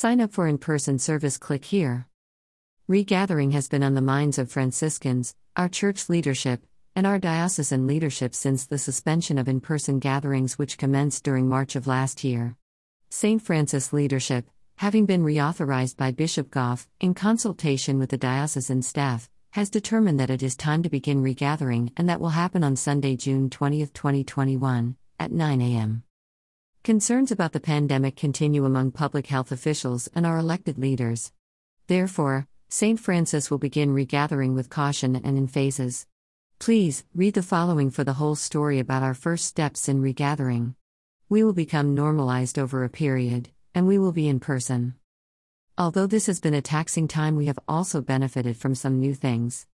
Sign up for in person service, click here. Regathering has been on the minds of Franciscans, our church leadership, and our diocesan leadership since the suspension of in person gatherings which commenced during March of last year. St. Francis leadership, having been reauthorized by Bishop Goff, in consultation with the diocesan staff, has determined that it is time to begin regathering and that will happen on Sunday, June 20, 2021, at 9 a.m. Concerns about the pandemic continue among public health officials and our elected leaders. Therefore, St. Francis will begin regathering with caution and in phases. Please, read the following for the whole story about our first steps in regathering. We will become normalized over a period, and we will be in person. Although this has been a taxing time, we have also benefited from some new things.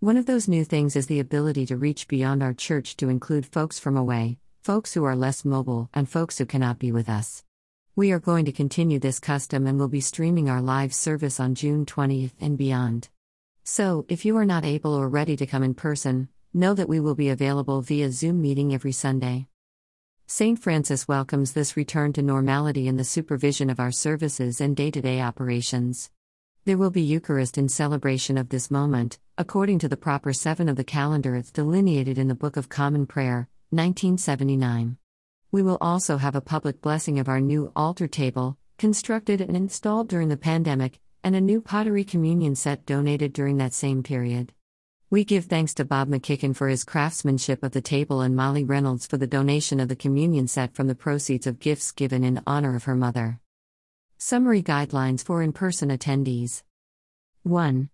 One of those new things is the ability to reach beyond our church to include folks from away, folks who are less mobile, and folks who cannot be with us. We are going to continue this custom and will be streaming our live service on June 20th and beyond. So, if you are not able or ready to come in person, know that we will be available via Zoom meeting every Sunday. St. Francis welcomes this return to normality in the supervision of our services and day to day operations. There will be Eucharist in celebration of this moment, according to the proper seven of the calendar as delineated in the Book of Common Prayer, 1979. We will also have a public blessing of our new altar table, constructed and installed during the pandemic, and a new pottery communion set donated during that same period. We give thanks to Bob McKicken for his craftsmanship of the table and Molly Reynolds for the donation of the communion set from the proceeds of gifts given in honor of her mother. Summary guidelines for in person attendees 1.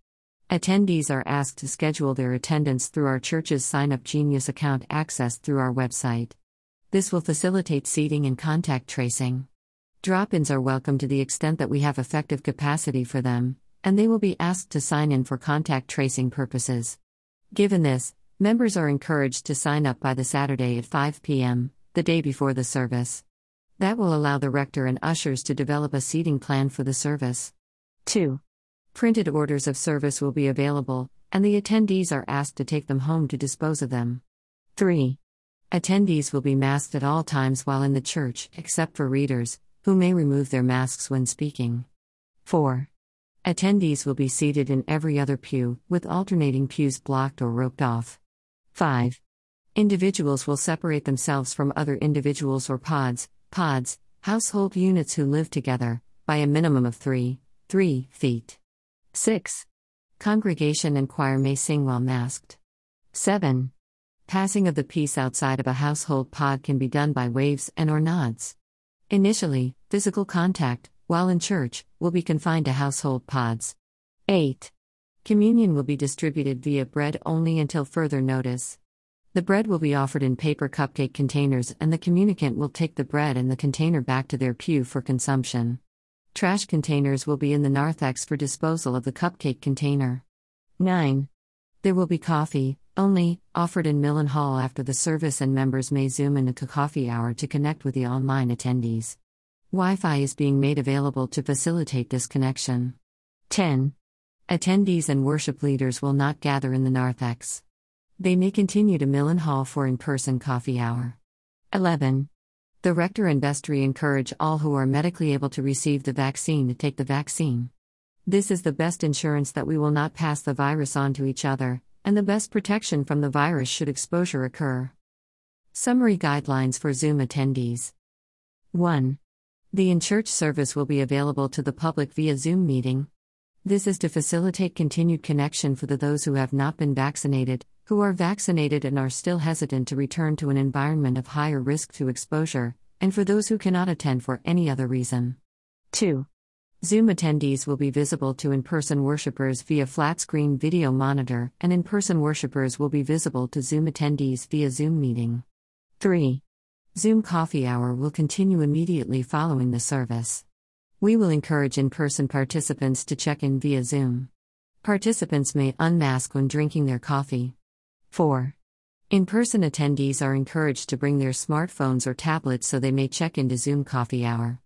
Attendees are asked to schedule their attendance through our church's Sign Up Genius account accessed through our website. This will facilitate seating and contact tracing. Drop ins are welcome to the extent that we have effective capacity for them, and they will be asked to sign in for contact tracing purposes. Given this, members are encouraged to sign up by the Saturday at 5 p.m., the day before the service. That will allow the rector and ushers to develop a seating plan for the service. 2. Printed orders of service will be available, and the attendees are asked to take them home to dispose of them. 3. Attendees will be masked at all times while in the church, except for readers, who may remove their masks when speaking. 4. Attendees will be seated in every other pew, with alternating pews blocked or roped off. 5. Individuals will separate themselves from other individuals or pods, pods, household units who live together, by a minimum of 3, 3 feet. 6. Congregation and choir may sing while masked. 7. Passing of the peace outside of a household pod can be done by waves and or nods. Initially, physical contact, while in church, will be confined to household pods. 8. Communion will be distributed via bread only until further notice. The bread will be offered in paper cupcake containers, and the communicant will take the bread and the container back to their pew for consumption. Trash containers will be in the narthex for disposal of the cupcake container. 9. There will be coffee, only, offered in Millen Hall after the service, and members may Zoom in into coffee hour to connect with the online attendees. Wi Fi is being made available to facilitate this connection. 10. Attendees and worship leaders will not gather in the narthex. They may continue to Millen Hall for in person coffee hour. 11. The rector and vestry encourage all who are medically able to receive the vaccine to take the vaccine. This is the best insurance that we will not pass the virus on to each other, and the best protection from the virus should exposure occur. Summary guidelines for Zoom attendees 1. The in church service will be available to the public via Zoom meeting. This is to facilitate continued connection for the those who have not been vaccinated, who are vaccinated and are still hesitant to return to an environment of higher risk to exposure, and for those who cannot attend for any other reason. 2. Zoom attendees will be visible to in person worshippers via flat screen video monitor, and in person worshippers will be visible to Zoom attendees via Zoom meeting. 3. Zoom coffee hour will continue immediately following the service. We will encourage in person participants to check in via Zoom. Participants may unmask when drinking their coffee. 4. In person attendees are encouraged to bring their smartphones or tablets so they may check into Zoom coffee hour.